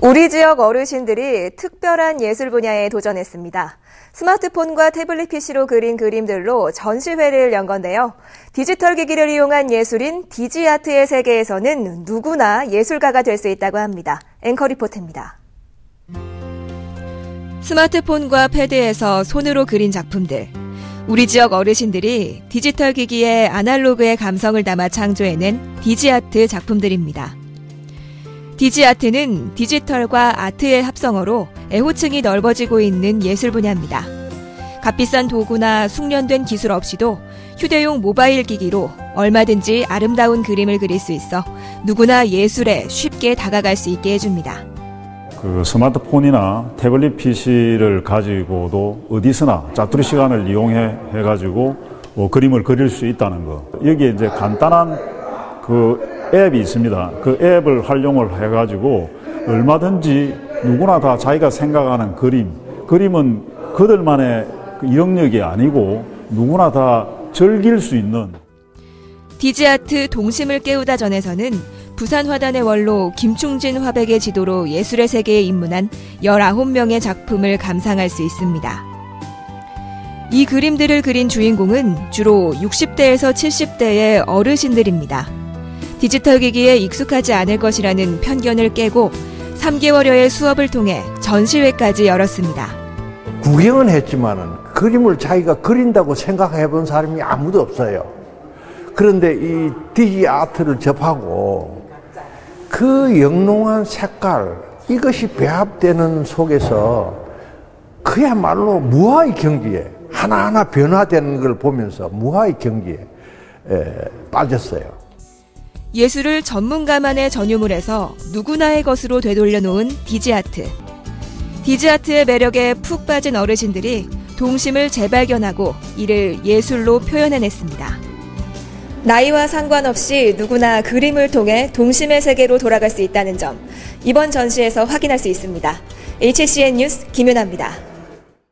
우리 지역 어르신들이 특별한 예술 분야에 도전했습니다. 스마트폰과 태블릿 PC로 그린 그림들로 전시회를 연 건데요. 디지털 기기를 이용한 예술인 디지아트의 세계에서는 누구나 예술가가 될 수 있다고 합니다. 앵커 리포트입니다. 스마트폰과 패드에서 손으로 그린 작품들. 우리 지역 어르신들이 디지털 기기에 아날로그의 감성을 담아 창조해낸 디지아트 작품들입니다. 디지아트는 디지털과 아트의 합성어로 애호층이 넓어지고 있는 예술 분야입니다. 값비싼 도구나 숙련된 기술 없이도 휴대용 모바일 기기로 얼마든지 아름다운 그림을 그릴 수 있어 누구나 예술에 쉽게 다가갈 수 있게 해줍니다. 그 스마트폰이나 태블릿 PC를 가지고도 어디서나 짜투리 시간을 이용해 가지고 뭐 그림을 그릴 수 있다는 거. 여기에 이제 간단한 그 앱이 있습니다. 그 앱을 활용을 해가지고 얼마든지 누구나 다 자기가 생각하는 그림, 그림은 그들만의 그 영역이 아니고 누구나 다 즐길 수 있는 디지아트 동심을 깨우다 전에서는 부산 화단의 원로 김충진 화백의 지도로 예술의 세계에 입문한 19명의 작품을 감상할 수 있습니다. 이 그림들을 그린 주인공은 주로 60대에서 70대의 어르신들입니다. 디지털 기기에 익숙하지 않을 것이라는 편견을 깨고 3개월여의 수업을 통해 전시회까지 열었습니다. 구경은 했지만은 그림을 자기가 그린다고 생각해 본 사람이 아무도 없어요. 그런데 이 디지 아트를 접하고 그 영롱한 색깔 이것이 배합되는 속에서 그야말로 무하의 경지에 하나하나 변화되는 걸 보면서 무하의 경지에 빠졌어요. 예술을 전문가만의 전유물에서 누구나의 것으로 되돌려 놓은 디지아트. 디지아트의 매력에 푹 빠진 어르신들이 동심을 재발견하고 이를 예술로 표현해냈습니다. 나이와 상관없이 누구나 그림을 통해 동심의 세계로 돌아갈 수 있다는 점, 이번 전시에서 확인할 수 있습니다. HCN 뉴스 김윤아입니다.